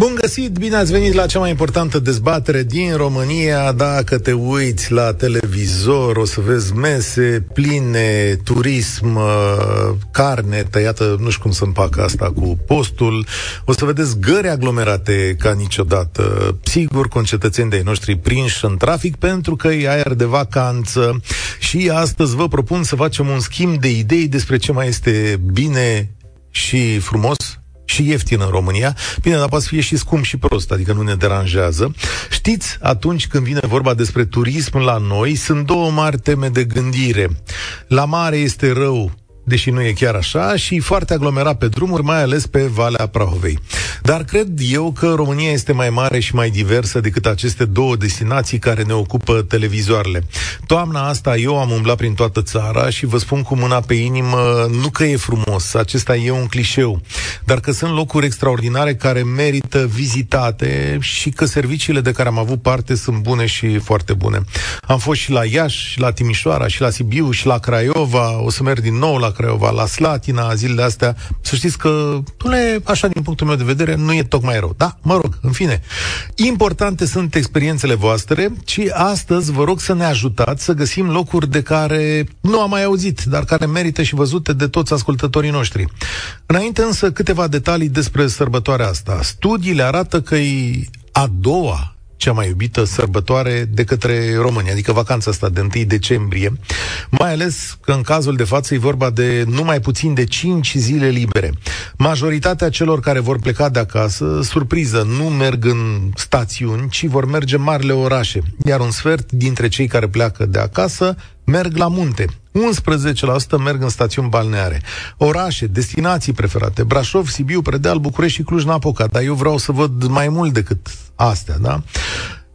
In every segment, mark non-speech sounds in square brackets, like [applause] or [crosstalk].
Bun găsit, bine ați venit la cea mai importantă dezbatere din România. Dacă te uiți la televizor, o să vezi mese pline, turism, uh, carne tăiată, nu știu cum să împacă asta cu postul. O să vedeți gări aglomerate ca niciodată. Sigur, concetățeni de noștri prinși în trafic pentru că e aer de vacanță. Și astăzi vă propun să facem un schimb de idei despre ce mai este bine și frumos și ieftin în România. Bine, dar poate să fie și scump și prost, adică nu ne deranjează. Știți, atunci când vine vorba despre turism la noi, sunt două mari teme de gândire. La mare este rău deși nu e chiar așa, și foarte aglomerat pe drumuri, mai ales pe Valea Prahovei. Dar cred eu că România este mai mare și mai diversă decât aceste două destinații care ne ocupă televizoarele. Toamna asta eu am umblat prin toată țara și vă spun cu mâna pe inimă, nu că e frumos, acesta e un clișeu, dar că sunt locuri extraordinare care merită vizitate și că serviciile de care am avut parte sunt bune și foarte bune. Am fost și la Iași, și la Timișoara, și la Sibiu, și la Craiova, o să merg din nou la Craiova, la Slatina, zilele astea, să știți că, le, așa din punctul meu de vedere, nu e tocmai rău. Da, mă rog, în fine. Importante sunt experiențele voastre și astăzi vă rog să ne ajutați să găsim locuri de care nu am mai auzit, dar care merită și văzute de toți ascultătorii noștri. Înainte însă câteva detalii despre sărbătoarea asta. Studiile arată că e a doua cea mai iubită sărbătoare de către români, adică vacanța asta de 1 decembrie, mai ales că în cazul de față e vorba de numai puțin de 5 zile libere. Majoritatea celor care vor pleca de acasă, surpriză, nu merg în stațiuni, ci vor merge în marile orașe, iar un sfert dintre cei care pleacă de acasă merg la munte. 11% merg în stațiuni balneare. Orașe, destinații preferate, Brașov, Sibiu, Predeal, București și Cluj-Napoca, dar eu vreau să văd mai mult decât astea, da?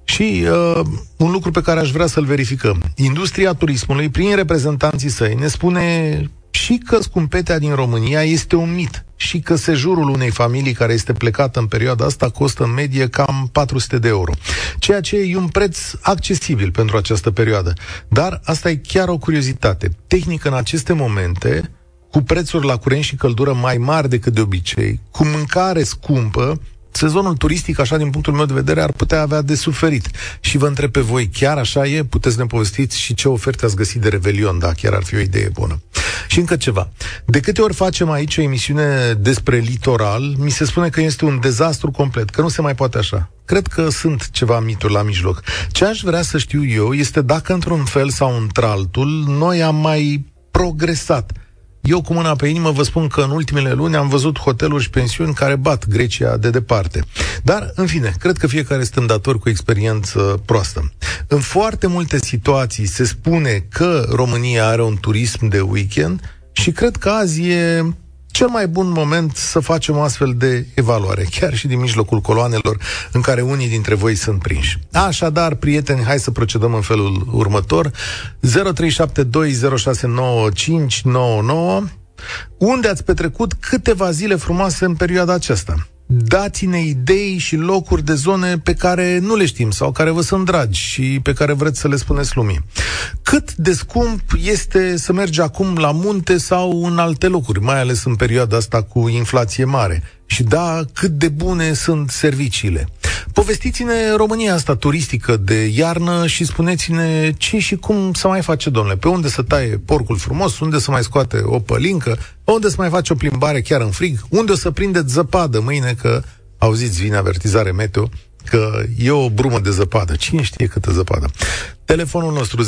Și uh, un lucru pe care aș vrea să-l verificăm. Industria turismului, prin reprezentanții săi, ne spune și că scumpetea din România este un mit și că sejurul unei familii care este plecată în perioada asta costă în medie cam 400 de euro, ceea ce e un preț accesibil pentru această perioadă. Dar asta e chiar o curiozitate. Tehnic, în aceste momente, cu prețuri la curent și căldură mai mari decât de obicei, cu mâncare scumpă, sezonul turistic, așa din punctul meu de vedere, ar putea avea de suferit. Și vă întreb pe voi, chiar așa e? Puteți ne povestiți și ce oferte ați găsit de Revelion, da, chiar ar fi o idee bună. Și încă ceva. De câte ori facem aici o emisiune despre litoral, mi se spune că este un dezastru complet, că nu se mai poate așa. Cred că sunt ceva mituri la mijloc. Ce aș vrea să știu eu este dacă într-un fel sau într-altul noi am mai progresat eu, cu mâna pe inimă, vă spun că în ultimele luni am văzut hoteluri și pensiuni care bat Grecia de departe. Dar, în fine, cred că fiecare este dator cu experiență proastă. În foarte multe situații se spune că România are un turism de weekend și cred că azi e cel mai bun moment să facem o astfel de evaluare, chiar și din mijlocul coloanelor în care unii dintre voi sunt prinși. Așadar, prieteni, hai să procedăm în felul următor. 0372069599 Unde ați petrecut câteva zile frumoase în perioada aceasta? Dați-ne idei și locuri de zone pe care nu le știm sau care vă sunt dragi și pe care vreți să le spuneți lumii. Cât de scump este să mergi acum la munte sau în alte locuri, mai ales în perioada asta cu inflație mare? Și da, cât de bune sunt serviciile. Povestiți-ne România asta turistică de iarnă și spuneți-ne ce și cum să mai face, domnule. Pe unde să taie porcul frumos, unde să mai scoate o pălincă, unde să mai face o plimbare chiar în frig, unde o să prindeți zăpadă mâine, că auziți, vine avertizare meteo, că e o brumă de zăpadă. Cine știe câtă zăpadă? Telefonul nostru 0372069599.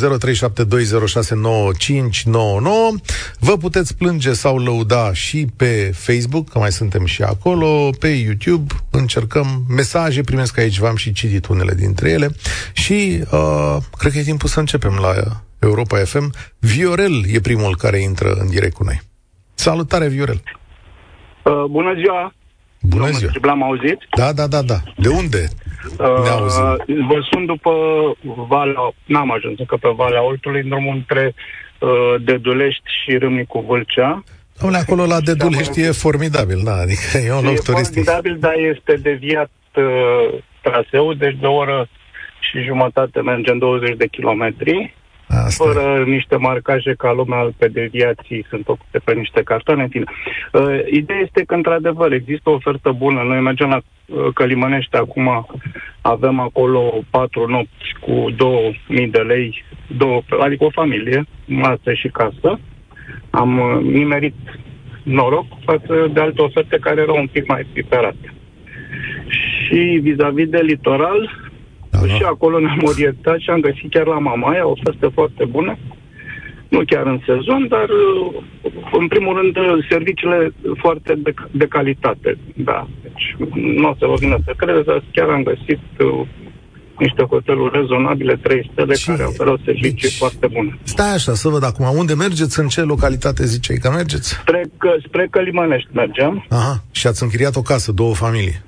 Vă puteți plânge sau lăuda și pe Facebook, că mai suntem și acolo, pe YouTube. Încercăm mesaje, primesc aici, v-am și citit unele dintre ele. Și uh, cred că e timpul să începem la Europa FM. Viorel e primul care intră în direct cu noi. Salutare, Viorel! Uh, bună ziua! Bună ziua! L-am auzit? Da, da, da, da. De unde ne auzim? Uh, vă sun după Valea, n-am ajuns încă pe Valea Oltului, în drumul între uh, Dedulești și Râmnicu Vâlcea. Dom'le, acolo la Dedulești e formidabil, da, adică e un loc e turistic. E formidabil, dar este deviat uh, traseul, deci de o oră și jumătate mergem 20 de kilometri Asta fără e. niște marcaje ca lumea pe deviații sunt ocupe pe niște cartoane, în fine. Uh, ideea este că, într-adevăr, există o ofertă bună. Noi mergem la uh, Călimănești acum, avem acolo patru nopți cu 2000 de lei, două, adică o familie, masă și casă. Am uh, nimerit noroc față de alte oferte care erau un pic mai piperate. Și vis-a-vis de litoral, da, și acolo ne-am orientat și am găsit chiar la Mamaia o ofertă foarte bună. Nu chiar în sezon, dar în primul rând serviciile foarte de, de calitate. Da. Deci nu o să vă vină să credeți, dar chiar am găsit uh, niște hoteluri rezonabile, trei stele, și... care oferă servicii deci, foarte bune. Stai așa, să văd acum, unde mergeți, în ce localitate ziceai că mergeți? Spre, că, spre Călimănești mergem. Aha, și ați închiriat o casă, două familii.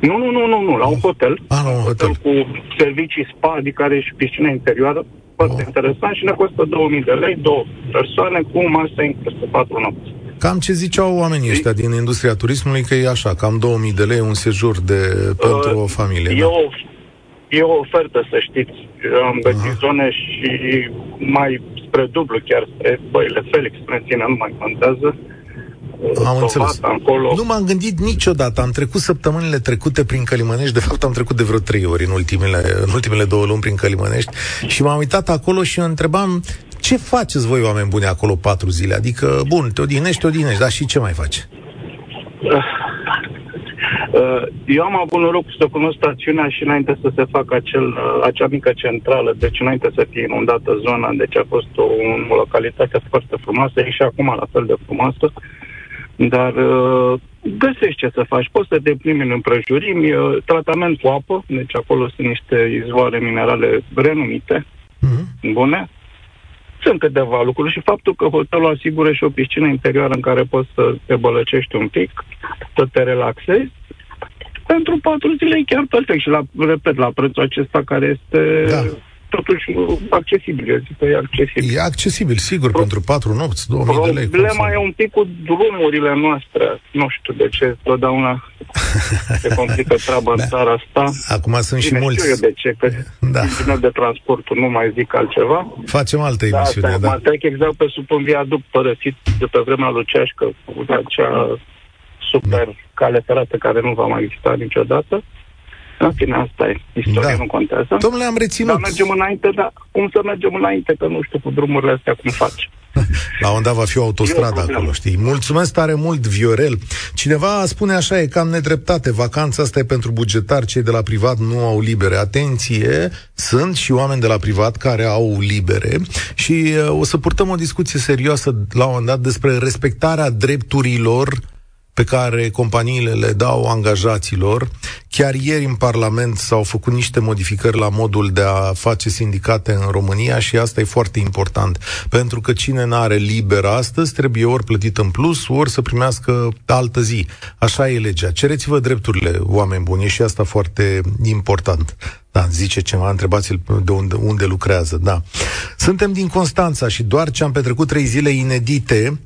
Nu, nu, nu, nu, nu, la un hotel. Ah, la un hotel. hotel. Cu servicii spa, adică are și piscina interioară, foarte oh. interesant și ne costă 2000 de lei, două persoane cu masă inclusă, patru nopți. Cam ce ziceau oamenii ăștia din industria turismului, că e așa, cam 2000 de lei un sejur de, pentru uh, o familie. E, da? o, e o ofertă, să știți. Am găsit Aha. zone și mai spre dublu, chiar spre băile Felix, spre nu mai contează. Uh, am înțeles. Acolo. Nu m-am gândit niciodată. Am trecut săptămânile trecute prin Călimănești. De fapt, am trecut de vreo trei ori în ultimele, în ultimele două luni prin Călimănești și m-am uitat acolo și întrebam ce faceți voi, oameni buni, acolo patru zile? Adică, bun, te odihnești, te odihnești, dar și ce mai faci? [laughs] Eu am avut noroc să cunosc stațiunea și înainte să se facă acel, acea mică centrală, deci înainte să fie inundată zona, deci a fost o, o localitate foarte frumoasă, e și acum la fel de frumoasă. Dar uh, găsești ce să faci. Poți să te plimbi în împrejurimi, uh, tratament cu apă, deci acolo sunt niște izvoare minerale renumite, uh-huh. bune. Sunt câteva lucruri și faptul că hotelul asigură și o piscină interioară în care poți să te bălăcești un pic, să te relaxezi, pentru patru zile e chiar perfect și la, repet, la prețul acesta care este da totuși accesibil. Eu zic că e accesibil. E accesibil, sigur, Pro- pentru patru nopți, 2000 de lei. Problema e un pic cu drumurile noastre. Nu știu de ce totdeauna [laughs] se complică treaba da. în țara asta. Acum sunt Bine, și mulți. Știu eu de ce, că da. de transportul nu mai zic altceva. Facem altă da, emisiune, da. da. Mă trec exact pe sub un viaduct părăsit de pe vremea Luceașcă, cu acea super da. cale ferată care nu va mai exista niciodată. În fine, asta e. Istoria da. nu contează. Domnule, am reținut. Dar mergem înainte, dar cum să mergem înainte, că nu știu cu drumurile astea cum faci. [laughs] La un dat va fi o autostradă acolo, știi? Mulțumesc tare mult, Viorel. Cineva spune așa, e cam nedreptate. Vacanța asta e pentru bugetar, cei de la privat nu au libere. Atenție, sunt și oameni de la privat care au libere și uh, o să purtăm o discuție serioasă la un moment dat despre respectarea drepturilor pe care companiile le dau angajaților. Chiar ieri în Parlament s-au făcut niște modificări la modul de a face sindicate în România și asta e foarte important. Pentru că cine nu are liber astăzi trebuie ori plătit în plus, ori să primească altă zi. Așa e legea. Cereți-vă drepturile, oameni buni, e și asta foarte important. Da, zice ceva, întrebați-l de unde, unde lucrează, da. Suntem din Constanța și doar ce am petrecut trei zile inedite,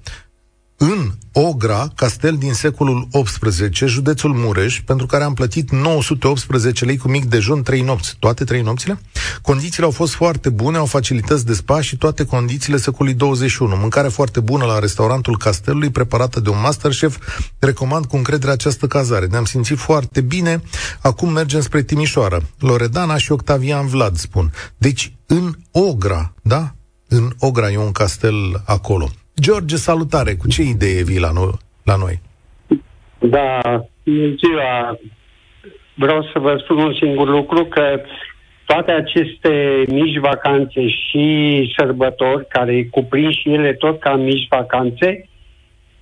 în Ogra, castel din secolul XVIII, județul Mureș, pentru care am plătit 918 lei cu mic dejun trei nopți. Toate trei nopțile? Condițiile au fost foarte bune, au facilități de spa și toate condițiile secolului 21. Mâncare foarte bună la restaurantul castelului, preparată de un masterchef. Recomand cu încredere această cazare. Ne-am simțit foarte bine. Acum mergem spre Timișoara. Loredana și Octavian Vlad spun. Deci, în Ogra, da? În Ogra e un castel acolo. George, salutare! Cu ce idee vii la, no- la noi? Da, ziua. Vreau să vă spun un singur lucru, că toate aceste mici vacanțe și sărbători, care cuprind și ele tot ca mici vacanțe,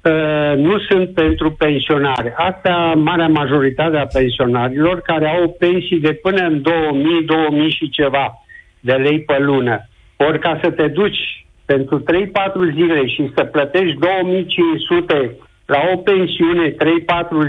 uh, nu sunt pentru pensionari. Asta marea majoritate a pensionarilor care au pensii de până în 2000, 2000 și ceva de lei pe lună. Ori ca să te duci pentru 3-4 zile și să plătești 2500 la o pensiune 3-4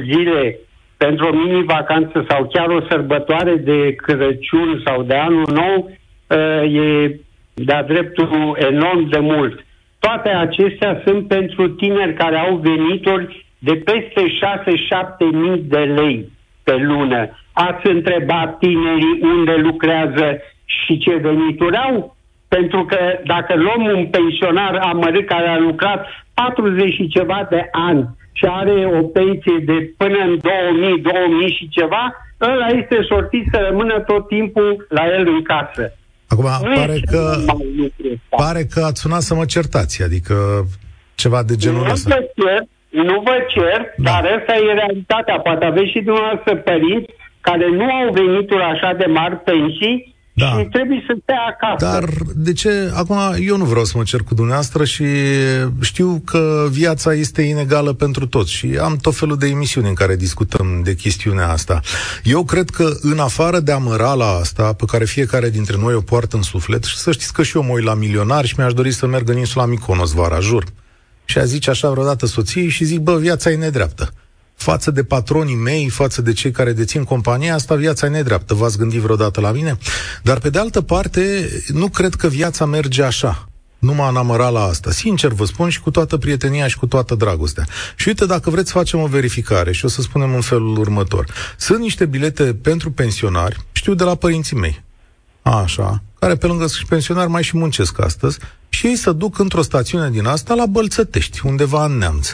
zile pentru o mini-vacanță sau chiar o sărbătoare de Crăciun sau de Anul Nou, uh, e de-a dreptul enorm de mult. Toate acestea sunt pentru tineri care au venituri de peste 6-7 mii de lei pe lună. Ați întrebat tinerii unde lucrează și ce venituri au? Pentru că dacă luăm un pensionar amărât care a lucrat 40 și ceva de ani și are o pensie de până în 2000, 2000 și ceva, ăla este sortit să rămână tot timpul la el în casă. Acum, nu pare că, pare că ați sunat să mă certați, adică ceva de genul nu ăsta. Vă cer, nu vă cer, da. dar asta e realitatea. Poate aveți și dumneavoastră părinți care nu au venituri așa de mari pensii da. și trebuie să stea acasă. Dar de ce? Acum, eu nu vreau să mă cer cu dumneavoastră și știu că viața este inegală pentru toți și am tot felul de emisiuni în care discutăm de chestiunea asta. Eu cred că în afară de amărala asta, pe care fiecare dintre noi o poartă în suflet, și să știți că și eu mă uit la milionari și mi-aș dori să merg în insula Miconos vara, jur. Și a zice așa vreodată soției și zic, bă, viața e nedreaptă față de patronii mei, față de cei care dețin compania asta, viața e nedreaptă. V-ați gândit vreodată la mine? Dar, pe de altă parte, nu cred că viața merge așa. Nu m-am la asta. Sincer vă spun și cu toată prietenia și cu toată dragostea. Și uite, dacă vreți, facem o verificare și o să spunem în felul următor. Sunt niște bilete pentru pensionari, știu de la părinții mei, așa, care pe lângă și pensionari mai și muncesc astăzi, și ei să duc într-o stațiune din asta la Bălțătești, undeva în Neamț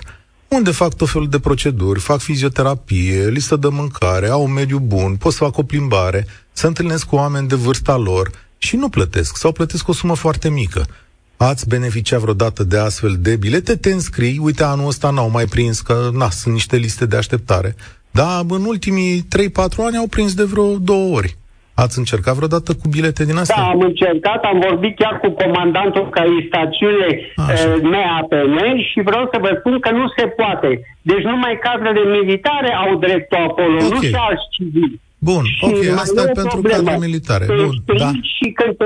unde fac tot felul de proceduri, fac fizioterapie, listă de mâncare, au un mediu bun, pot să fac o plimbare, să întâlnesc cu oameni de vârsta lor și nu plătesc sau plătesc o sumă foarte mică. Ați beneficiat vreodată de astfel de bilete? Te înscrii, uite, anul ăsta n-au mai prins, că na, sunt niște liste de așteptare. Dar în ultimii 3-4 ani au prins de vreo două ori. Ați încercat vreodată cu bilete din astea? Da, am încercat, am vorbit chiar cu comandantul ca stațiune NAPN eh, și vreau să vă spun că nu se poate. Deci numai cadrele militare au dreptul acolo, okay. nu și alți civili. Bun, și ok, asta e pentru cadrele militare. Bun, da. Și când te,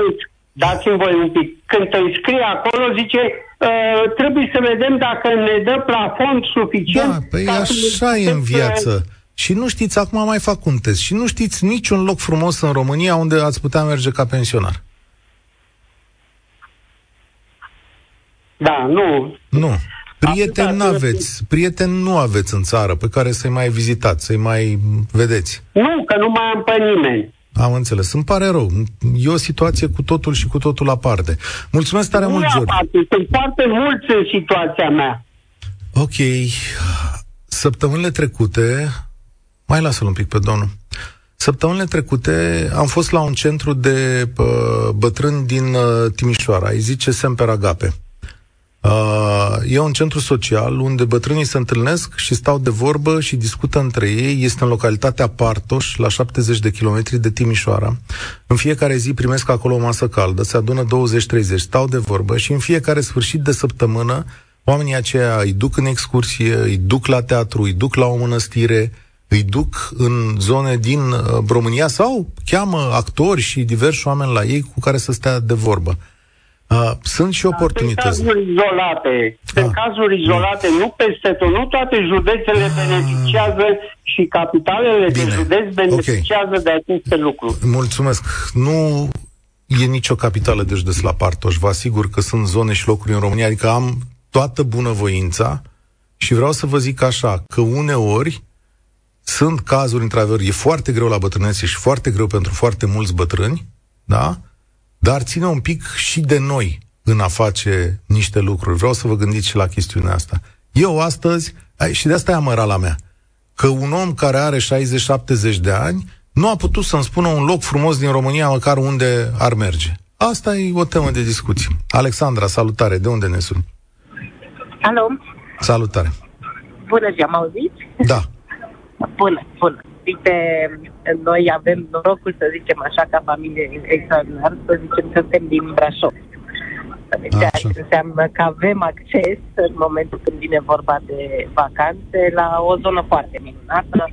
dați-mi voi un pic, când te scrie acolo, zice, uh, trebuie să vedem dacă ne dă plafon suficient. Da, păi așa e în viață. Uh, și nu știți, acum mai fac un test, și nu știți niciun loc frumos în România unde ați putea merge ca pensionar. Da, nu. Nu. Prieteni nu aveți, prieteni nu aveți în țară pe care să-i mai vizitați, să-i mai vedeți. Nu, că nu mai am pe nimeni. Am înțeles. Îmi pare rău. E o situație cu totul și cu totul aparte. Mulțumesc tare nu mult, George. Sunt foarte mulți în situația mea. Ok. Săptămânile trecute mai lasă-l un pic pe domnul. Săptămânile trecute am fost la un centru de uh, bătrâni din uh, Timișoara, îi zice Semper Agape. Uh, e un centru social unde bătrânii se întâlnesc și stau de vorbă și discută între ei. Este în localitatea Partoș, la 70 de kilometri de Timișoara. În fiecare zi primesc acolo o masă caldă, se adună 20-30, stau de vorbă și în fiecare sfârșit de săptămână oamenii aceia îi duc în excursie, îi duc la teatru, îi duc la o mănăstire, îi duc în zone din uh, România sau cheamă actori și diversi oameni la ei cu care să stea de vorbă. Uh, sunt și oportunități. Sunt cazuri izolate. Sunt ah. cazuri izolate, nu peste tot. Nu toate județele ah. beneficiază și capitalele Bine. de județ beneficiază okay. de aceste lucruri. Mulțumesc. Nu e nicio capitală de județ la Partoș. Vă asigur că sunt zone și locuri în România. Adică am toată bunăvoința și vreau să vă zic așa, că uneori sunt cazuri, într-adevăr, e foarte greu la bătrânețe și foarte greu pentru foarte mulți bătrâni, da? Dar ține un pic și de noi în a face niște lucruri. Vreau să vă gândiți și la chestiunea asta. Eu astăzi, și de asta e amărala mea, că un om care are 60-70 de ani nu a putut să-mi spună un loc frumos din România, măcar unde ar merge. Asta e o temă de discuție. Alexandra, salutare. De unde ne suni? Alo. Salutare. Bună ziua, mă auziți? Da. Bună, bună. Uite, noi avem norocul, să zicem așa, ca familie extraordinar, să zicem că suntem din Brașov. Deci înseamnă că avem acces în momentul când vine vorba de vacanțe la o zonă foarte minunată.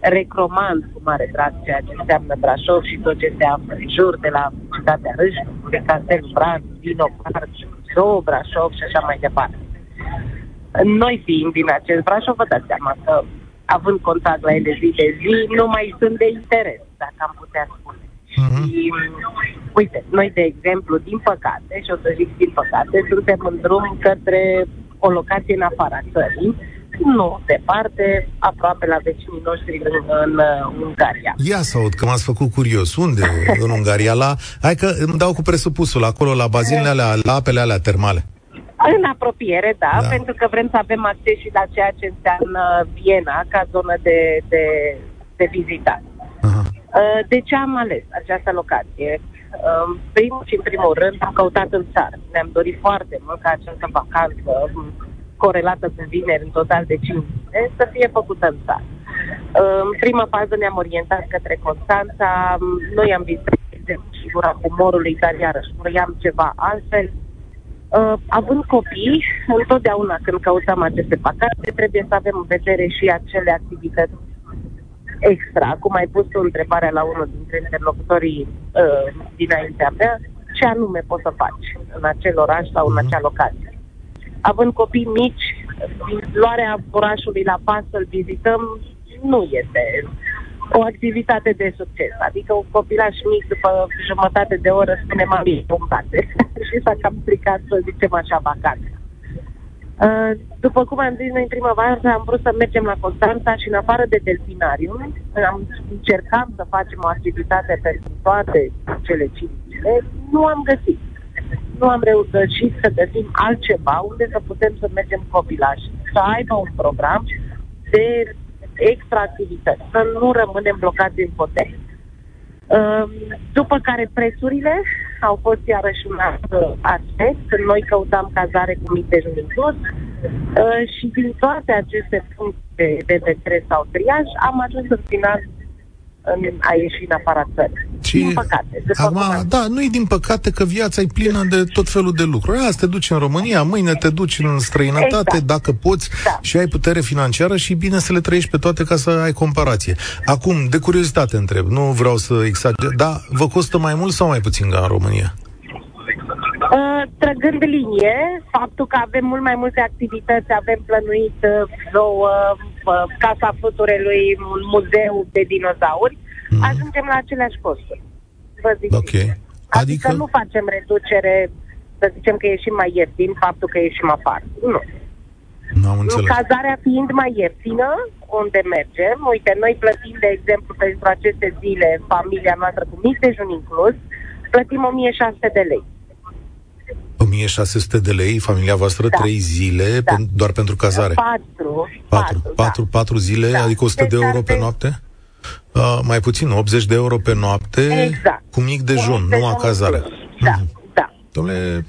Recomand cu mare drag ceea ce înseamnă Brașov și tot ce se află în jur, de la citatea Râșcu, Castel Bran, Dino Park, Zoo Brașov și așa mai departe. Noi fiind din acest Brașov, vă dați seama că având contact la ele zi de zi, nu mai sunt de interes, dacă am putea spune. Uh-huh. Și, uite, noi, de exemplu, din păcate, și o să zic din păcate, suntem în drum către o locație în afara țării, Nu, departe, aproape la vecinii noștri în, în uh, Ungaria. Ia să aud, că m-ați făcut curios. Unde [laughs] în Ungaria? La, hai că îmi dau cu presupusul, acolo la bazinele alea, la apele alea termale. În apropiere, da, da, pentru că vrem să avem acces și la ceea ce înseamnă Viena ca zonă de, de, de vizitat. Aha. Uh, de ce am ales această locație? În primul și în primul rând am căutat în țară. Ne-am dorit foarte mult ca această vacanță corelată cu vineri în total de 5 zile să fie făcută în țară. În prima fază ne-am orientat către Constanța. Noi am vizit figura umorului, dar iarăși vroiam ceva altfel. Uh, având copii, întotdeauna când căutăm aceste vacanțe, trebuie să avem în vedere și acele activități extra. Acum ai pus o întrebare la unul dintre interlocutorii uh, dinaintea mea, ce anume poți să faci în acel oraș sau în mhm. acea locație. Având copii mici, luarea orașului la pas să-l vizităm nu este o activitate de succes. Adică un copilaș mic după jumătate de oră spune mami, pumpate. [laughs] și s-a cam stricat, să zicem așa, vacanță. Uh, după cum am zis, noi în primăvară am vrut să mergem la Constanța și în afară de delfinarium am încercat să facem o activitate pentru toate cele cinci zile, nu am găsit. Nu am reușit să găsim altceva unde să putem să mergem copilași, să aibă un program de extra activități, să nu rămânem blocați în hotel. Uh, după care prețurile au fost iarăși un alt aspect, când noi căutam cazare cu mic dejun inclus uh, și din toate aceste puncte de vedere sau triaj am ajuns în final în a ieși în afara țării. Și din păcate. Acum, da, nu e din păcate că viața e plină de tot felul de lucruri. Azi te duci în România, mâine te duci în străinătate, exact. dacă poți da. și ai putere financiară și bine să le trăiești pe toate ca să ai comparație. Acum, de curiozitate întreb, nu vreau să exager, dar vă costă mai mult sau mai puțin ca în România? Uh, trăgând linie, faptul că avem mult mai multe activități, avem plănuit două, uh, Casa Futurelui, un muzeu de dinozauri, mm. ajungem la aceleași costuri. Vă zic ok. Adică, adică nu facem reducere, să zicem că ieșim mai ieftin, faptul că ieșim afară. Nu. Nu am înțeles. Cazarea fiind mai ieftină, unde mergem, uite, noi plătim, de exemplu, pentru aceste zile, familia noastră cu mic dejun inclus, plătim 1600 de lei. 1600 de lei, familia voastră, da. 3 zile, da. pen, doar pentru cazare. 4. 4, 4, 4, 4 zile, da. adică 100 de euro pe noapte? Uh, mai puțin, 80 de euro pe noapte, exact. cu mic dejun, nu numai cazare. Da, mm-hmm. da. Domnule,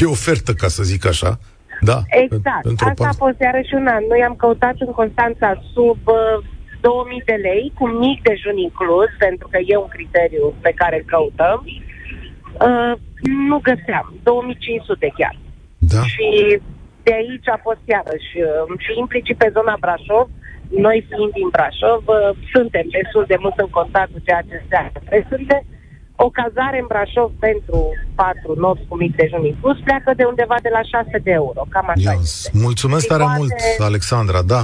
e ofertă, ca să zic așa. Da, exact. Asta part... a fost iarăși un an. Noi am căutat în Constanța sub uh, 2000 de lei, cu mic dejun inclus, pentru că e un criteriu pe care îl căutăm. Uh, nu găseam, 2500 chiar. Da. Și de aici a fost iarăși uh, și implicit pe zona Brașov, noi fiind din Brașov, uh, suntem destul de mult în contact cu ceea ce înseamnă prețurile. O cazare în Brașov pentru 4 nopți cu mic dejun inclus pleacă de undeva de la 6 de euro, cam așa yes. Mulțumesc tare poate... mult, Alexandra, da.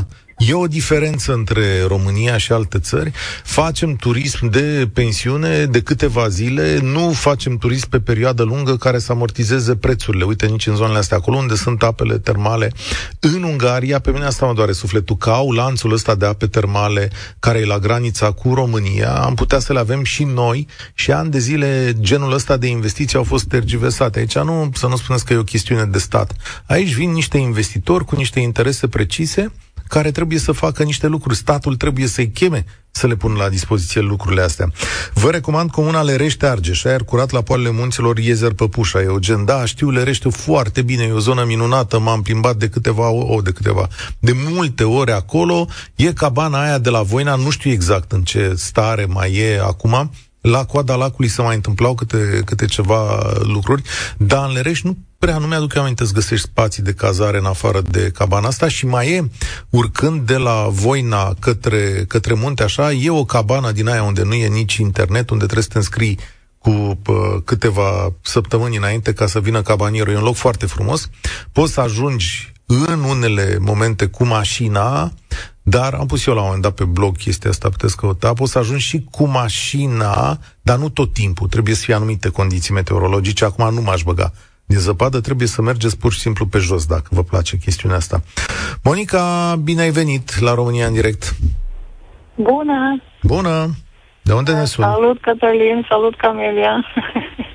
E o diferență între România și alte țări. Facem turism de pensiune de câteva zile, nu facem turism pe perioadă lungă care să amortizeze prețurile. Uite, nici în zonele astea acolo unde sunt apele termale. În Ungaria, pe mine asta mă doare sufletul, că au lanțul ăsta de ape termale care e la granița cu România, am putea să le avem și noi și ani de zile genul ăsta de investiții au fost tergiversate. Aici nu, să nu spuneți că e o chestiune de stat. Aici vin niște investitori cu niște interese precise care trebuie să facă niște lucruri. Statul trebuie să-i cheme să le pună la dispoziție lucrurile astea. Vă recomand comuna Lerește Argeș, aer curat la poalele munților Iezer Păpușa, Eugen. Da, știu Lerește foarte bine, e o zonă minunată, m-am plimbat de câteva, o, de câteva, de multe ore acolo. E cabana aia de la Voina, nu știu exact în ce stare mai e acum, la coada lacului se mai întâmplau câte, câte ceva lucruri, dar în Lereș nu prea nu mi-aduc aminte să găsești spații de cazare în afară de cabana asta și mai e, urcând de la Voina către, către munte așa, e o cabană din aia unde nu e nici internet, unde trebuie să te înscrii cu pă, câteva săptămâni înainte ca să vină cabanierul. E un loc foarte frumos. Poți să ajungi în unele momente cu mașina, dar am pus eu la un moment dat pe blog chestia asta, puteți căuta, poți să ajungi și cu mașina, dar nu tot timpul. Trebuie să fie anumite condiții meteorologice. Acum nu m-aș băga E zăpadă, trebuie să mergeți pur și simplu pe jos, dacă vă place chestiunea asta. Monica, bine ai venit la România în direct. Bună! Bună! De unde ne suni? Salut, Cătălin, salut, Camelia.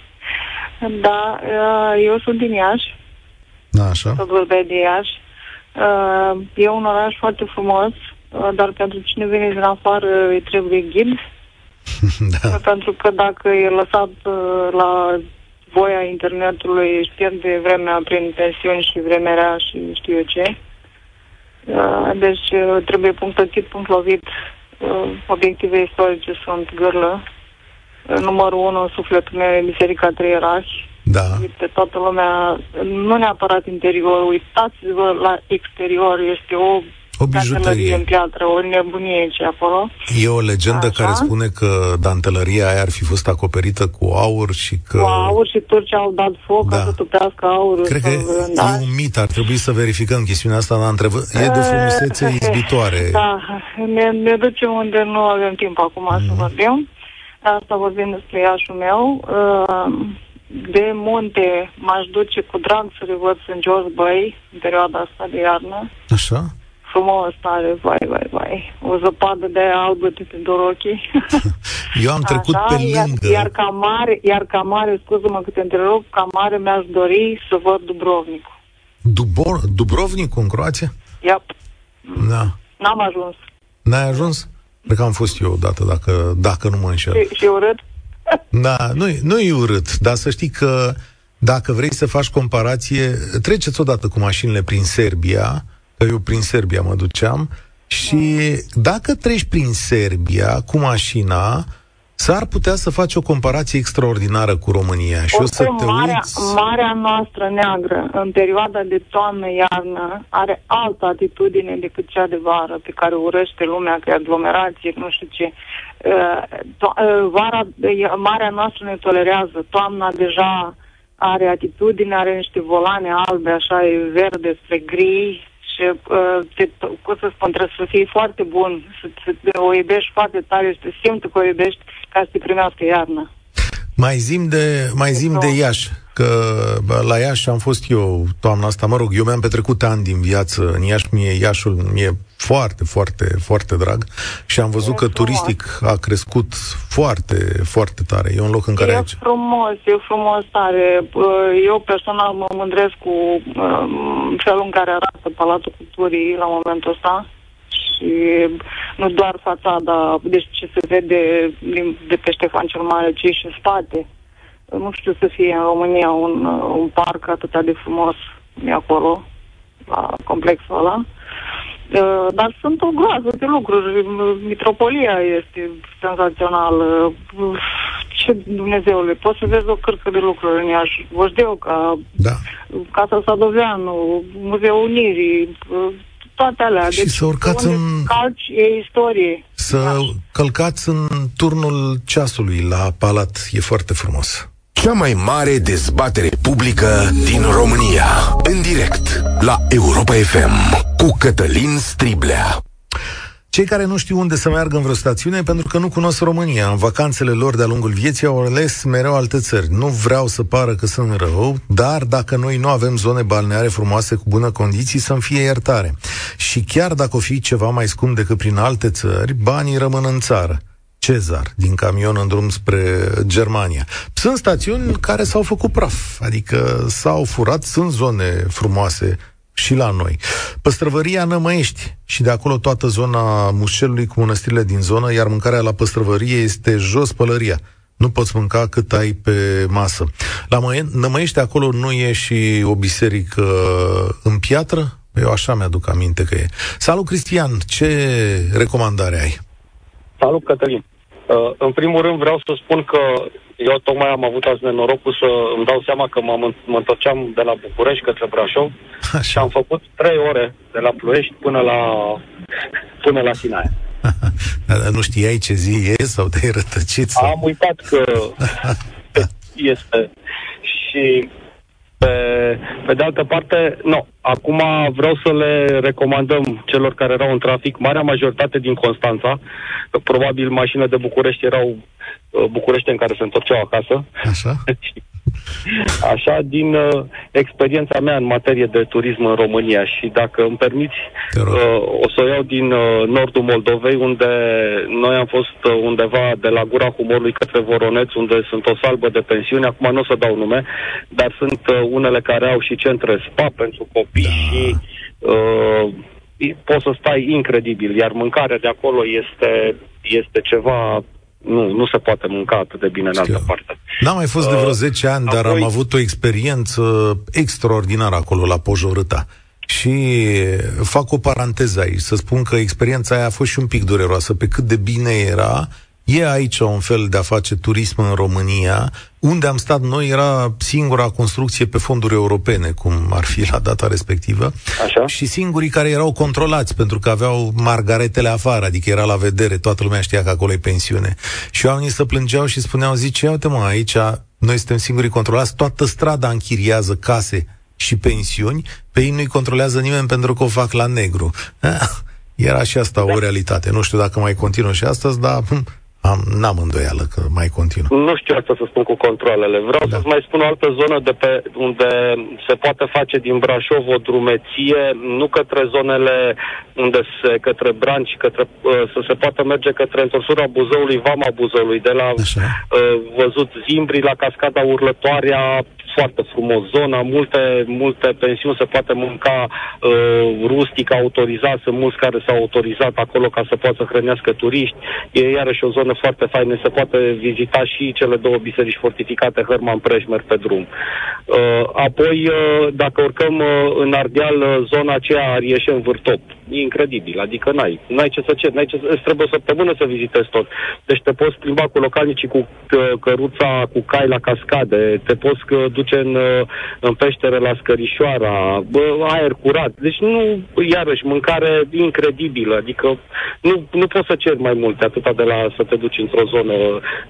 [laughs] da, uh, eu sunt din Iași. Da, așa. Tot vorbesc de Iași. Uh, e un oraș foarte frumos, uh, dar pentru cine vine din afară îi trebuie ghid. [laughs] da. Pentru că dacă e lăsat la voia internetului, își pierde vremea prin tensiuni și vremea rea și știu eu ce. Deci trebuie punctățit, punct lovit uh, obiective istorice sunt gârlă. Uh, numărul unu în sufletul meu e Biserica Trei Erași. Da. Uite, toată lumea, nu neapărat interior, uitați-vă la exterior, este o o bijuterie. în piatră, o nebunie ce acolo. E o legendă Așa. care spune că dantelăria aia ar fi fost acoperită cu aur și că... Cu aur și turcii au dat foc da. ca să tupească aurul. Cred că da. e un mit, ar trebui să verificăm chestiunea asta, dar întreb... e de frumusețe izbitoare. [laughs] Da, ne, ne ducem unde nu avem timp acum mm-hmm. să mhm. vorbim. Asta vorbim despre Iașul meu. De munte m-aș duce cu drag să revăd St. George Bay în perioada asta de iarnă. Așa? Frumos tare, vai, vai, vai. O zăpadă de albă de pe ochii. Eu am trecut Așa, pe lângă. Iar, iar ca mare, iar ca mare, scuză-mă că te întrerup, ca mare mi-aș dori să văd Dubrovnicul. Dubor, Dubrovnicul în Croația? Yep. Da. N-am ajuns. N-ai ajuns? Cred că am fost eu odată, dacă, dacă nu mă înșel. Și, și urât? [laughs] Da, nu, nu e urât, dar să știi că dacă vrei să faci comparație, treceți odată cu mașinile prin Serbia, eu prin Serbia mă duceam, și dacă treci prin Serbia cu mașina, s-ar putea să faci o comparație extraordinară cu România și o, o să te marea, uiți... Marea noastră neagră, în perioada de toamnă-iarnă, are altă atitudine decât cea de vară, pe care urăște lumea, că e aglomerație, nu știu ce. Uh, to- uh, vara, marea noastră ne tolerează, toamna deja are atitudine, are niște volane albe, așa, e verde spre gri, deci, uh, te, cum să spun, trebuie să fii foarte bun, să, să o iubești foarte tare, să simți că o iubești ca să te primească iarna. Mai zim de, mai zim de Iași că la Iași am fost eu toamna asta, mă rog, eu mi-am petrecut ani din viață în Iași, mie Iașul mie foarte, foarte, foarte drag și am văzut e că frumos. turistic a crescut foarte, foarte tare. E un loc în care... E aici... frumos, e frumos tare. Eu personal mă mândresc cu um, felul în care arată Palatul Culturii la momentul ăsta și nu doar fațada, deci ce se vede de pe Ștefan cel Mare, ci și în spate nu știu să fie în România un, un parc atât de frumos e acolo, la complexul ăla. Uh, dar sunt o groază de lucruri. Mitropolia este senzațională. Ce Dumnezeule, poți să vezi o cârcă de lucruri în Iași. ca da. Casa Sadoveanu, Muzeul Unirii, toate alea. Și deci, să urcați în... Calci e istorie. Să călcați în turnul ceasului la palat. E foarte frumos. Cea mai mare dezbatere publică din România. În direct la Europa FM cu Cătălin Striblea. Cei care nu știu unde să meargă în vreo stațiune pentru că nu cunosc România. În vacanțele lor de-a lungul vieții au ales mereu alte țări. Nu vreau să pară că sunt rău, dar dacă noi nu avem zone balneare frumoase cu bună condiții, să-mi fie iertare. Și chiar dacă o fi ceva mai scump decât prin alte țări, banii rămân în țară. Cezar din camion în drum spre Germania. Sunt stațiuni care s-au făcut praf, adică s-au furat, sunt zone frumoase și la noi. Păstrăvăria Nămăiești și de acolo toată zona Mușelului cu mănăstirile din zonă, iar mâncarea la păstrăvărie este jos pălăria. Nu poți mânca cât ai pe masă. La Nămăiești acolo nu e și o biserică în piatră? Eu așa mi-aduc aminte că e. Salut, Cristian! Ce recomandare ai? Salut, Cătălin! Uh, în primul rând vreau să spun că eu tocmai am avut azi nenorocul să îmi dau seama că mă, mă întorceam de la București către Brașov Așa. și am făcut trei ore de la Ploiești până la, până la Sinaia. Dar [laughs] nu știai ce zi e sau te-ai rătăcit? Sau... Am uitat că [laughs] este. Și pe, pe de altă parte, nu. Acum vreau să le recomandăm celor care erau în trafic, marea majoritate din Constanța, probabil mașinile de București erau uh, București în care se întorceau acasă. Așa. [laughs] Așa, din uh, experiența mea în materie de turism în România și dacă îmi permiți, uh, o să o iau din uh, nordul Moldovei, unde noi am fost uh, undeva de la Gura Humorului către Voroneț, unde sunt o salbă de pensiuni, acum nu o să dau nume, dar sunt uh, unele care au și centre spa pentru copii da. și uh, poți să stai incredibil, iar mâncarea de acolo este, este ceva nu, nu se poate mânca atât de bine Știu. în altă parte. N-am mai fost de vreo 10 uh, ani, dar apoi... am avut o experiență extraordinară acolo la Pojorâta. Și fac o paranteză aici, să spun că experiența aia a fost și un pic dureroasă, pe cât de bine era, E aici un fel de a face turism în România. Unde am stat noi era singura construcție pe fonduri europene, cum ar fi la data respectivă. Așa. Și singurii care erau controlați, pentru că aveau margaretele afară, adică era la vedere, toată lumea știa că acolo e pensiune. Și oamenii se plângeau și spuneau, zice, uite mă, aici noi suntem singurii controlați, toată strada închiriază case și pensiuni, pe ei nu-i controlează nimeni pentru că o fac la negru. Era și asta da. o realitate. Nu știu dacă mai continuă și astăzi, dar am, n-am îndoială că mai continuă. Nu știu asta să spun cu controlele. Vreau da. să-ți mai spun o altă zonă de pe unde se poate face din Brașov o drumeție, nu către zonele unde se, către Branci, către, uh, să se poată merge către întorsura Buzăului, Vama Buzăului, de la uh, văzut Zimbri la Cascada Urlătoarea, foarte frumos zona, multe, multe pensiuni se poate mânca uh, rustic autorizat, sunt mulți care s-au autorizat acolo ca să poată să hrănească turiști. E iarăși o zonă foarte faină, se poate vizita și cele două biserici fortificate, Herman Preșmer pe drum. Uh, apoi, uh, dacă urcăm uh, în Ardeal, uh, zona aceea Arieșen Vârtop, e incredibil, adică n-ai, n-ai ce să cer, n-ai ce să, îți trebuie o săptămână să vizitezi tot. Deci te poți plimba cu localnicii cu căruța, cu cai la cascade, te poți duce în, în peștere la Scărișoara, bă, aer curat. Deci nu, iarăși, mâncare incredibilă, adică nu, nu poți să ceri mai multe atâta de la să te duci într-o zonă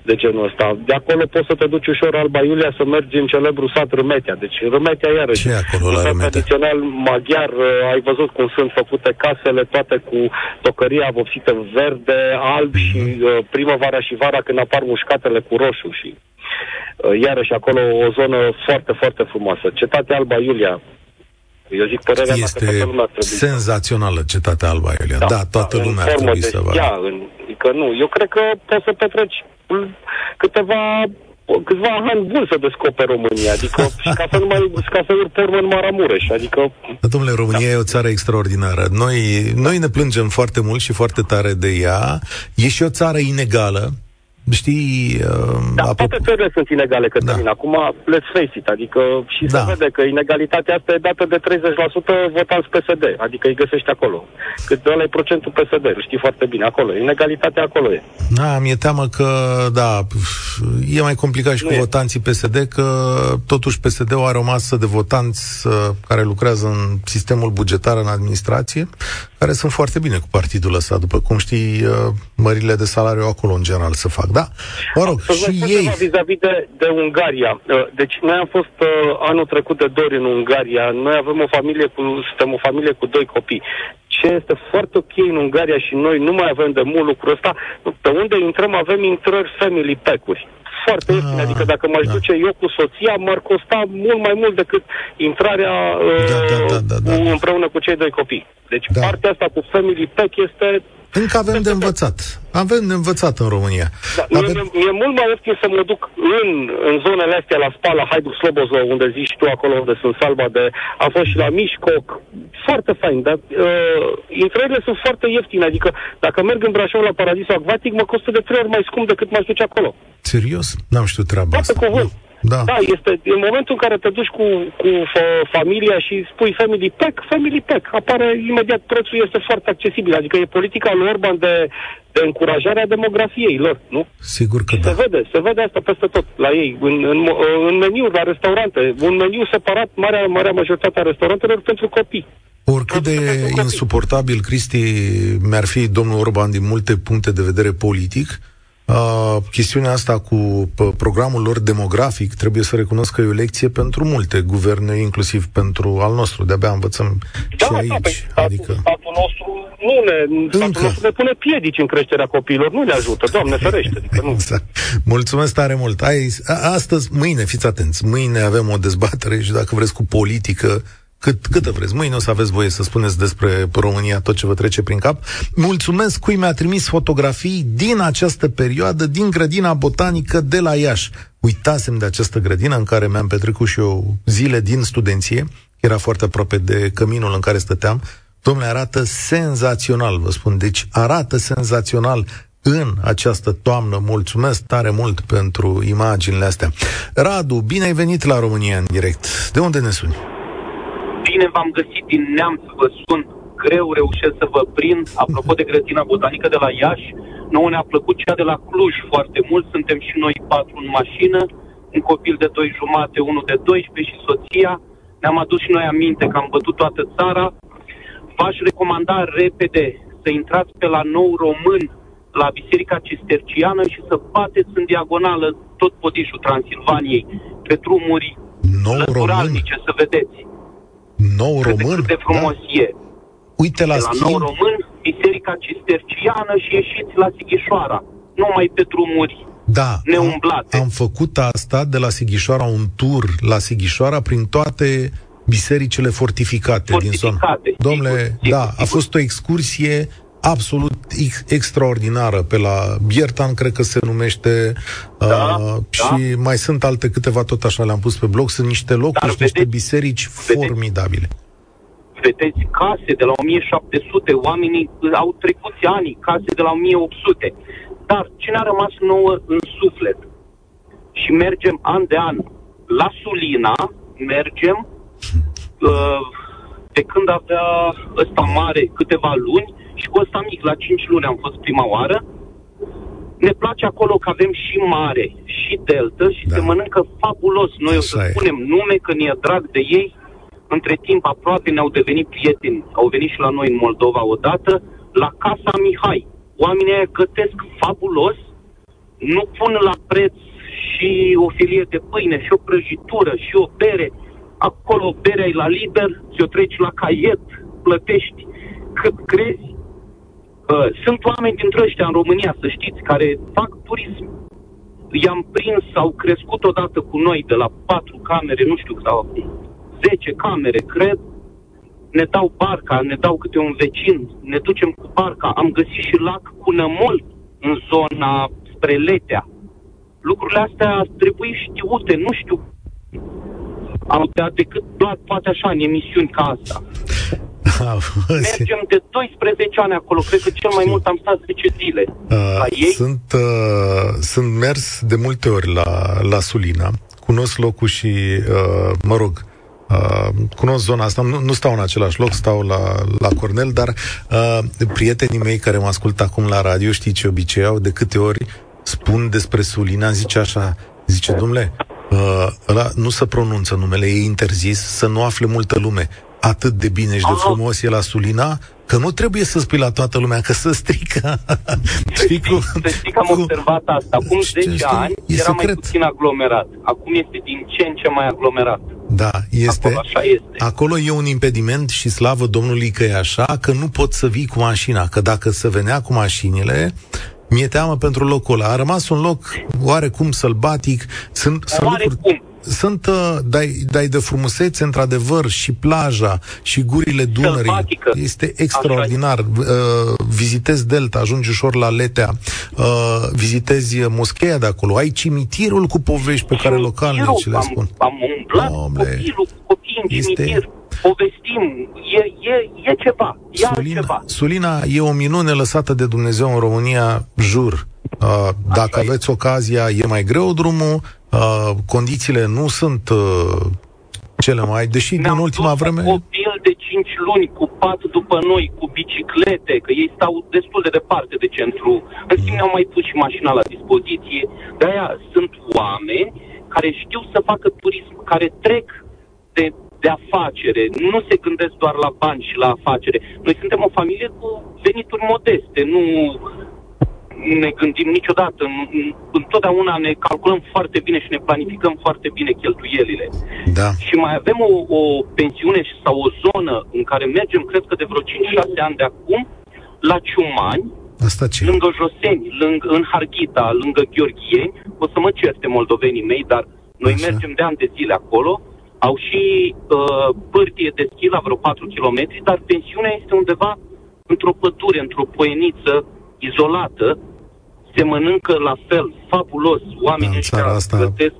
de genul ăsta. De acolo poți să te duci ușor Alba Iulia să mergi în celebru sat Râmetea. Deci Râmetea iarăși. Ce acolo la Râmetea? tradițional maghiar, ai văzut cum sunt făcute casele toate cu tocăria vopsită verde, alb mm-hmm. și uh, primăvara și vara când apar mușcatele cu roșu și uh, iarăși acolo o zonă foarte, foarte frumoasă. Cetatea Alba Iulia, eu zic părerea este mea că toată lumea senzațională cetatea Alba Iulia. Da, da toată da, lumea ar trebui să vadă. În, adică nu, eu cred că poți să petreci câteva câțiva ani buni să descoperi România, adică și ca să nu mai, ca să nu pormă în Maramureș, adică... Domnule, România da. e o țară extraordinară. Noi, noi ne plângem foarte mult și foarte tare de ea. E și o țară inegală, Știi... Uh, da, apro- toate țările sunt inegale, Cătălin. Da. Acum, let's face it, adică și da. se vede că inegalitatea asta e dată de 30% votanți PSD, adică îi găsești acolo. Cât de ăla e procentul PSD, știi foarte bine, acolo. Inegalitatea acolo e. Da, mi-e teamă că, da, e mai complicat și nu cu e. votanții PSD, că totuși PSD-ul are o masă de votanți uh, care lucrează în sistemul bugetar, în administrație, care sunt foarte bine cu partidul ăsta. După cum știi, uh, mările de salariu acolo, în general, să fac. Da, mă rog, Să și ei... Vis-a-vis de, de Ungaria. Uh, deci noi am fost uh, anul trecut de doi în Ungaria. Noi avem o familie cu, suntem o familie cu doi copii. Ce este foarte ok în Ungaria și noi nu mai avem de mult lucrul ăsta, pe unde intrăm avem intrări family pack-uri foarte ieftin. Ah, adică dacă m-aș da. duce eu cu soția, m-ar costa mult mai mult decât intrarea da, da, da, da, da. Cu, împreună cu cei doi copii. Deci da. partea asta cu family pack este încă avem de învățat. Avem de învățat în România. Da, avem... e, e mult mai ieftin să mă duc în, în zonele astea, la Spala, Haiduk, Slobozo, unde zici tu, acolo unde sunt salba de... Am fost și la Mișcoc, foarte fain, dar uh, intrările sunt foarte ieftine, adică dacă merg în Brașov la Paradisul Acvatic, mă costă de trei ori mai scump decât m-aș duce acolo. Serios? N-am știut treaba asta. cuvânt. Da. da, este în momentul în care te duci cu, cu familia și spui family pack, family pack, apare imediat prețul este foarte accesibil, adică e politica lui Orban de, de încurajare a demografiei lor, nu? Sigur că și da. Se vede, se vede asta peste tot la ei, în, în, în meniu la restaurante, un meniu separat, marea, marea majoritate a restaurantelor pentru copii. Oricât de insuportabil, Cristi, mi-ar fi domnul Orban din multe puncte de vedere politic, Uh, chestiunea asta cu uh, programul lor demografic trebuie să recunosc că e o lecție pentru multe guverne, inclusiv pentru al nostru. De-abia învățăm da, și da, aici. Da, statul, adică... statul nostru nu ne, Încă. statul nostru ne pune piedici în creșterea copiilor, nu ne ajută, Doamne ferește. Adică nu. Exact. Mulțumesc tare mult. Ai, astăzi, mâine, fiți atenți, mâine avem o dezbatere și dacă vreți cu politică, cât, câtă vreți. Mâine o să aveți voie să spuneți despre România tot ce vă trece prin cap. Mulțumesc cui mi-a trimis fotografii din această perioadă, din grădina botanică de la Iași. Uitasem de această grădină în care mi-am petrecut și eu zile din studenție. Era foarte aproape de căminul în care stăteam. Domnule, arată senzațional, vă spun. Deci arată senzațional în această toamnă. Mulțumesc tare mult pentru imaginile astea. Radu, bine ai venit la România în direct. De unde ne suni? Bine v-am găsit din Neamț, vă sun. Greu reușesc să vă prind. Apropo de grădina botanică de la Iași, nouă ne-a plăcut cea de la Cluj foarte mult. Suntem și noi patru în mașină, un copil de doi jumate, unul de 12 și soția. Ne-am adus și noi aminte că am bătut toată țara. V-aș recomanda repede să intrați pe la nou român la Biserica Cisterciană și să bateți în diagonală tot podișul Transilvaniei, pe drumuri nou român. să vedeți. Nou român? de frumos da? e. Uite la, de la schimb... Nou român, Biserica Cisterciană și ieșiți la Sighișoara. Numai pe drumuri da, neumblate. Am, am făcut asta de la Sighișoara, un tur la Sighișoara prin toate bisericile fortificate, fortificate din zonă. Domnule, da, a fost o excursie absolut ex- extraordinară pe la Biertan, cred că se numește, da, uh, da. și mai sunt alte câteva, tot așa le-am pus pe blog, sunt niște locuri, Dar niște vedeți, biserici vedeți, formidabile. Vedeți case de la 1700, oamenii au trecut ani, case de la 1800. Dar ce ne-a rămas nouă în suflet? Și mergem an de an la Sulina, mergem uh, de când avea ăsta mare câteva luni, și cu ăsta mic, la 5 luni am fost prima oară. Ne place acolo că avem și mare și delta și da. se mănâncă fabulos. Noi Așa o să e. spunem nume că ne-e drag de ei. Între timp aproape ne-au devenit prieteni. Au venit și la noi în Moldova odată, la Casa Mihai. Oamenii aia gătesc fabulos, nu pun la preț și o filie de pâine și o prăjitură și o bere. Acolo berea e la liber, ți-o treci la caiet, plătești cât crezi Uh, sunt oameni dintre ăștia în România, să știți, care fac turism. I-am prins, au crescut odată cu noi de la patru camere, nu știu sau acum, zece camere, cred. Ne dau barca, ne dau câte un vecin, ne ducem cu barca. Am găsit și lac cu nămol în zona spre Letea. Lucrurile astea trebuie știute, nu știu am decât doar poate așa în emisiuni ca asta. [laughs] Mergem de 12 ani acolo, cred că cel mai mult am stat 10 zile. Uh, la ei. Sunt, uh, sunt mers de multe ori la, la Sulina, cunosc locul și, uh, mă rog, Uh, cunosc zona asta, nu, nu stau în același loc, stau la, la Cornel, dar uh, prietenii mei care mă ascultă acum la radio, știi ce obicei au, de câte ori spun despre Sulina, zice așa, zice, domnule, uh, ăla nu se pronunță numele, e interzis să nu afle multă lume atât de bine și de frumos e la Sulina, că nu trebuie să spui la toată lumea că să strică. știi cum? Să știi că am observat asta. Acum știi, 10 știi? ani e era secret. mai puțin aglomerat. Acum este din ce în ce mai aglomerat. Da, este. Acolo, așa este. Acolo e un impediment și slavă Domnului că e așa, că nu poți să vii cu mașina, că dacă se venea cu mașinile, mi-e teamă pentru locul ăla. A rămas un loc oarecum sălbatic. Sunt, sunt lucruri, sunt, uh, dai, dai de frumusețe, într-adevăr, și plaja, și gurile Dunării. Sălbatică. Este extraordinar. Uh, vizitezi Delta, ajungi ușor la Letea, uh, vizitezi moscheea de acolo, ai cimitirul cu povești pe care localnici ce le spun. Am, am umblat Omle, copilul, copiii în este... cimitir, povestim, e, e, e ceva, e Sulina, ceva. Sulina e o minune lăsată de Dumnezeu în România, jur. Uh, dacă Așa aveți e. ocazia, e mai greu drumul, uh, condițiile nu sunt uh, cele mai, deși Ne-am din ultima vreme... copil de 5 luni cu pat după noi, cu biciclete, că ei stau destul de departe de centru. În schimb, mm. ne-au mai pus și mașina la dispoziție. De-aia sunt oameni care știu să facă turism, care trec de, de afacere, nu se gândesc doar la bani și la afacere. Noi suntem o familie cu venituri modeste, nu ne gândim niciodată. Întotdeauna ne calculăm foarte bine și ne planificăm foarte bine cheltuielile. Da. Și mai avem o, o pensiune sau o zonă în care mergem, cred că de vreo 5-6 ani de acum, la Ciumani, Asta ce? lângă Joseni, lângă, în Harghita, lângă Gheorghie, o să mă certe moldovenii mei, dar noi Așa. mergem de ani de zile acolo, au și uh, pârtie de schi la vreo 4 km, dar pensiunea este undeva într-o pădure, într-o poieniță izolată, se mănâncă la fel, fabulos, oamenii da, ăștia asta... plătesc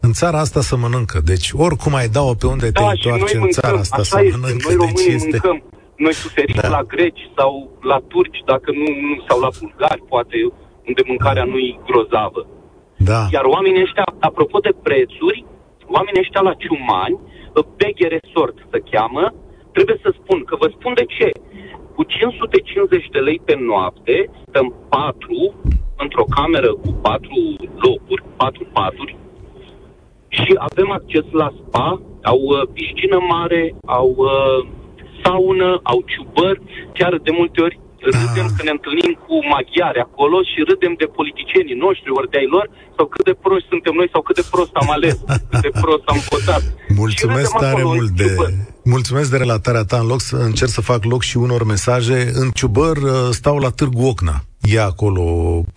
în țara asta să mănâncă. Deci oricum ai da-o pe unde da, te întoarce în țara asta să este. mănâncă. Noi românii deci este... mâncăm. Noi suferim da. la greci sau la turci, dacă nu, nu, sau la bulgari, poate, unde mâncarea da. nu e grozavă. Da. Iar oamenii ăștia, apropo de prețuri, oamenii ăștia la Ciumani, Beghe Resort se cheamă, trebuie să spun că vă spun de ce. Cu 550 de lei pe noapte, stăm patru într-o cameră cu patru locuri, patru paturi, și avem acces la spa, au uh, piscină mare, au uh, saună, au ciubări, chiar de multe ori râdem ah. când ne întâlnim cu maghiari acolo și râdem de politicienii noștri, ori de ai lor, sau cât de proști suntem noi, sau cât de prost am ales, cât de prost am votat. [laughs] Mulțumesc tare mult de... Mulțumesc de relatarea ta. În loc să încerc să fac loc și unor mesaje, în Ciubăr uh, stau la Târgu Ocna e acolo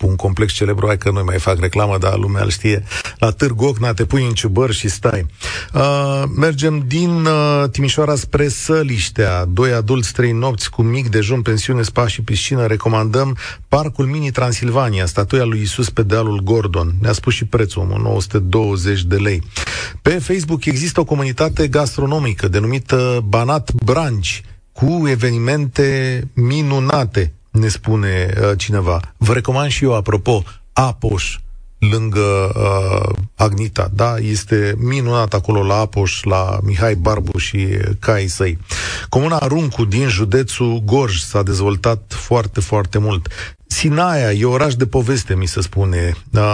un complex celebru, hai că nu mai fac reclamă, dar lumea îl știe, la Târgu Ocna, te pui în ciubăr și stai. Uh, mergem din uh, Timișoara spre Săliștea, doi adulți, trei nopți cu mic dejun, pensiune, spa și piscină, recomandăm Parcul Mini Transilvania, statuia lui Isus pe dealul Gordon. Ne-a spus și prețul, 920 de lei. Pe Facebook există o comunitate gastronomică denumită Banat Branci, cu evenimente minunate ne spune uh, cineva. Vă recomand și eu, apropo, Apoș, lângă uh, Agnita, da? Este minunat acolo la Apoș, la Mihai Barbu și caii săi. Comuna Runcu din județul Gorj s-a dezvoltat foarte, foarte mult. Sinaia e oraș de poveste, mi se spune.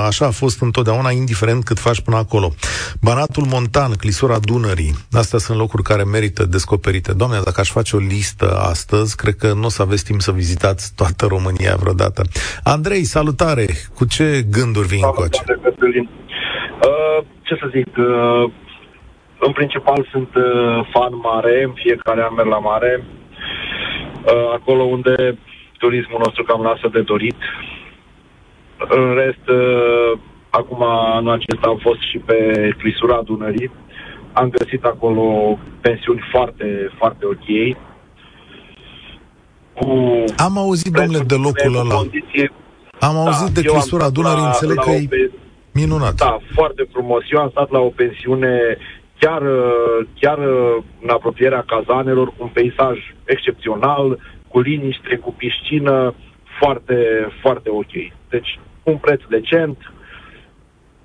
Așa a fost întotdeauna, indiferent cât faci până acolo. Banatul Montan, clisura Dunării. Astea sunt locuri care merită descoperite. Doamne, dacă aș face o listă astăzi, cred că nu o să aveți timp să vizitați toată România vreodată. Andrei, salutare! Cu ce gânduri vin cu acea? Uh, ce să zic, uh, în principal sunt uh, fan mare, în fiecare an merg la mare. Uh, acolo unde turismul nostru cam lasă de dorit. În rest, uh, acum anul acesta am fost și pe clisura Dunării. Am găsit acolo pensiuni foarte, foarte ok. Cu am auzit, domnule, de locul ăla. Condiție... Am auzit da, de clisura Dunării, la, înțeleg la că e pe... minunat. Da, foarte frumos. Eu am stat la o pensiune chiar, chiar în apropierea cazanelor, cu un peisaj excepțional, cu liniște, cu piscină, foarte, foarte ok. Deci, un preț decent,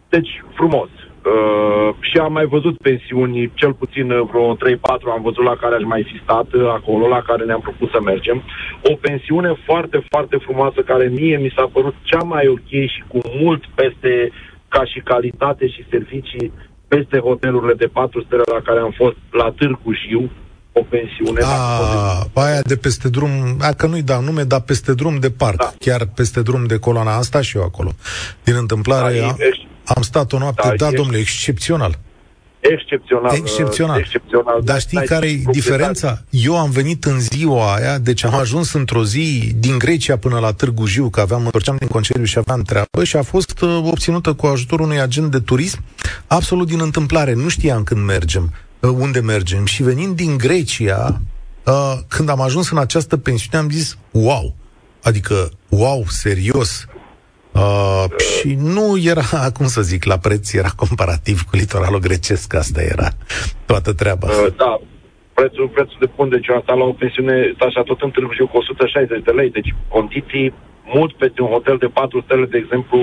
deci frumos. Uh, și am mai văzut pensiuni, cel puțin vreo 3-4 am văzut la care aș mai fi stat uh, acolo, la care ne-am propus să mergem. O pensiune foarte, foarte frumoasă, care mie mi s-a părut cea mai ok și cu mult peste ca și calitate și servicii peste hotelurile de 4 stele la care am fost la Târgu Jiu, o pensiune. A, aia de peste drum, a, că nu-i dau nume, dar peste drum de parc, da. chiar peste drum de coloana asta și eu acolo. Din întâmplare, da, am, ești, am stat o noapte, da, da ești, domnule, excepțional. Excepțional. Excepțional. excepțional. Dar știi care e diferența? Eu am venit în ziua aia, deci am ajuns într-o zi din Grecia până la Târgu Jiu, că aveam, întorceam din concediu și aveam treabă și a fost uh, obținută cu ajutorul unui agent de turism absolut din întâmplare. Nu știam când mergem. Uh, unde mergem. Și venind din Grecia, uh, când am ajuns în această pensiune, am zis, wow! Adică, wow, serios! Uh, și nu era, [laughs] cum să zic, la preț, era comparativ cu litoralul grecesc, asta era toată treaba. Uh, da, prețul, prețul de pun, deci eu am stat la o pensiune, așa tot în Târgu cu 160 de lei, deci condiții mult peste un hotel de 4 stele, de exemplu,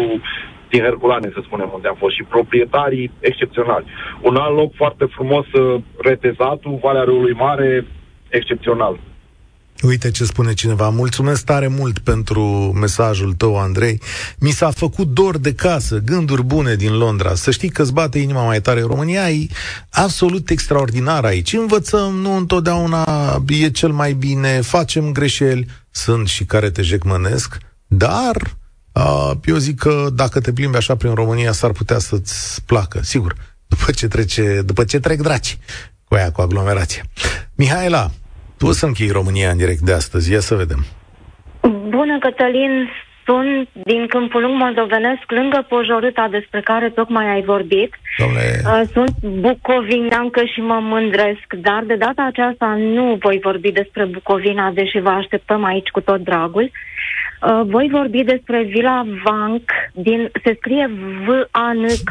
din Herculane, să spunem, unde am fost, și proprietarii excepționali. Un alt loc foarte frumos, uh, Retezatul, Valea Râului Mare, excepțional. Uite ce spune cineva. Mulțumesc tare mult pentru mesajul tău, Andrei. Mi s-a făcut dor de casă, gânduri bune din Londra. Să știi că îți bate inima mai tare. România e absolut extraordinar aici. Învățăm, nu întotdeauna e cel mai bine, facem greșeli, sunt și care te jecmănesc, dar Uh, eu zic că dacă te plimbi așa prin România, s-ar putea să-ți placă, sigur, după ce, trece, după ce trec draci cu aia, cu aglomerația. Mihaela, tu o să închei România în direct de astăzi, ia să vedem. Bună, Cătălin, sunt din Câmpul Lung Moldovenesc, lângă Pojorâta, despre care tocmai ai vorbit. Domnule... Uh, sunt bucovineancă și mă mândresc, dar de data aceasta nu voi vorbi despre Bucovina, deși vă așteptăm aici cu tot dragul. Uh, voi vorbi despre Vila Vanc, din, se scrie V-A-N-K,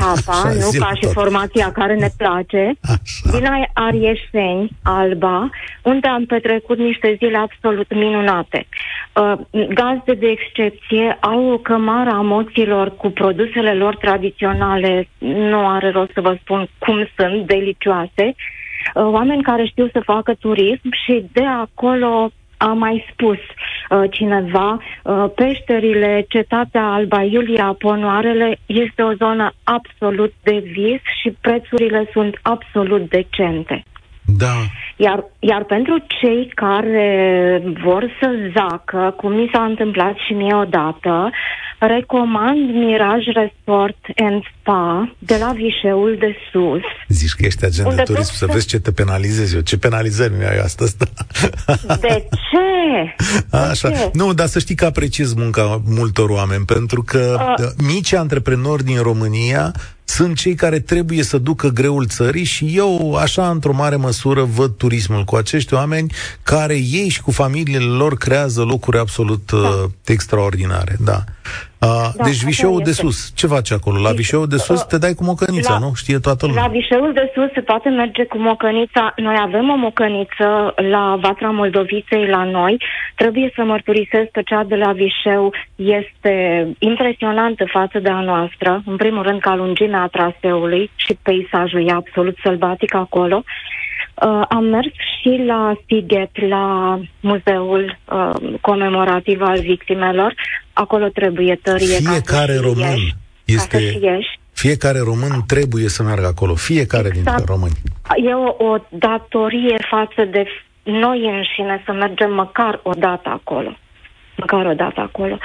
nu ca și formația care ne place, Așa. din Arieșeni, Alba, unde am petrecut niște zile absolut minunate. Uh, gazde de excepție au o cămară a moților cu produsele lor tradiționale, nu are rost să vă spun cum sunt, delicioase, uh, oameni care știu să facă turism și de acolo a mai spus uh, cineva, uh, peșterile, cetatea Alba Iulia, ponoarele, este o zonă absolut de vis și prețurile sunt absolut decente. Da. Iar, iar pentru cei care vor să zacă, cum mi s-a întâmplat și mie odată, recomand Mirage Resort and Spa de la Vișeul de Sus. Zici că ești agent de turism, să vezi ce te penalizezi eu. Ce penalizări mi-ai astăzi? [laughs] De ce? Așa. De ce? Nu, dar să știi că apreciez munca multor oameni, pentru că uh. mici antreprenori din România sunt cei care trebuie să ducă greul țării și eu, așa, într-o mare măsură, văd turismul cu acești oameni care ei și cu familiile lor creează locuri absolut da. uh, extraordinare. Da. Uh, da, deci Vișeul de sus, ce faci acolo? La Vișeul de sus te dai cu mocănița, la, nu? Știe toată lumea. La Vișeul de sus se poate merge cu mocănița. Noi avem o mocăniță la Vatra Moldoviței la noi. Trebuie să mărturisesc că cea de la Vișeu este impresionantă față de a noastră. În primul rând ca lungimea traseului și peisajul e absolut sălbatic acolo. Uh, am mers și la Sighet, la muzeul uh, comemorativ al victimelor. Acolo trebuie tărie Fiecare ca român ieși, este... Fiecare român trebuie să meargă acolo, fiecare exact. dintre români. E o, o datorie față de noi înșine să mergem măcar o dată acolo măcar o dată acolo.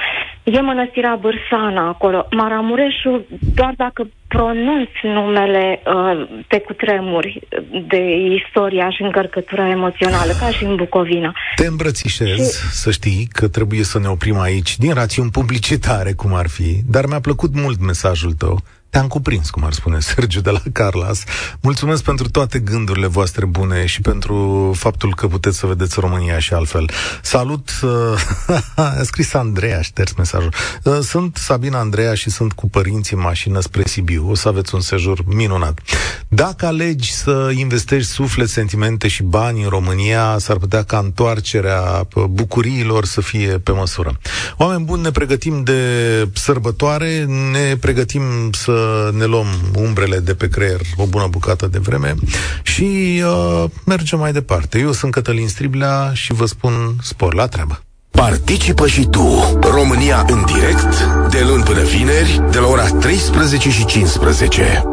E mănăstirea Bârsana acolo. Maramureșul, doar dacă pronunț numele uh, pe cutremuri de istoria și încărcătura emoțională, ca și în Bucovina. Te îmbrățișez, și... să știi că trebuie să ne oprim aici, din rațiuni publicitare, cum ar fi, dar mi-a plăcut mult mesajul tău. Te-am cuprins, cum ar spune [laughs] Sergiu de la Carlas. Mulțumesc pentru toate gândurile voastre bune și pentru faptul că puteți să vedeți România și altfel. Salut! Uh, [laughs] a scris Andreea, șters mesajul. Uh, sunt Sabina Andreea și sunt cu părinții în mașină spre Sibiu. O să aveți un sejur minunat. Dacă alegi să investești suflet, sentimente și bani în România, s-ar putea ca întoarcerea bucuriilor să fie pe măsură. Oameni buni, ne pregătim de sărbătoare, ne pregătim să ne luăm umbrele de pe creier o bună bucată de vreme și uh, mergem mai departe. Eu sunt Cătălin Striblea și vă spun spor la treabă. Participă și tu, România în direct, de luni până vineri, de la ora 13 și 15.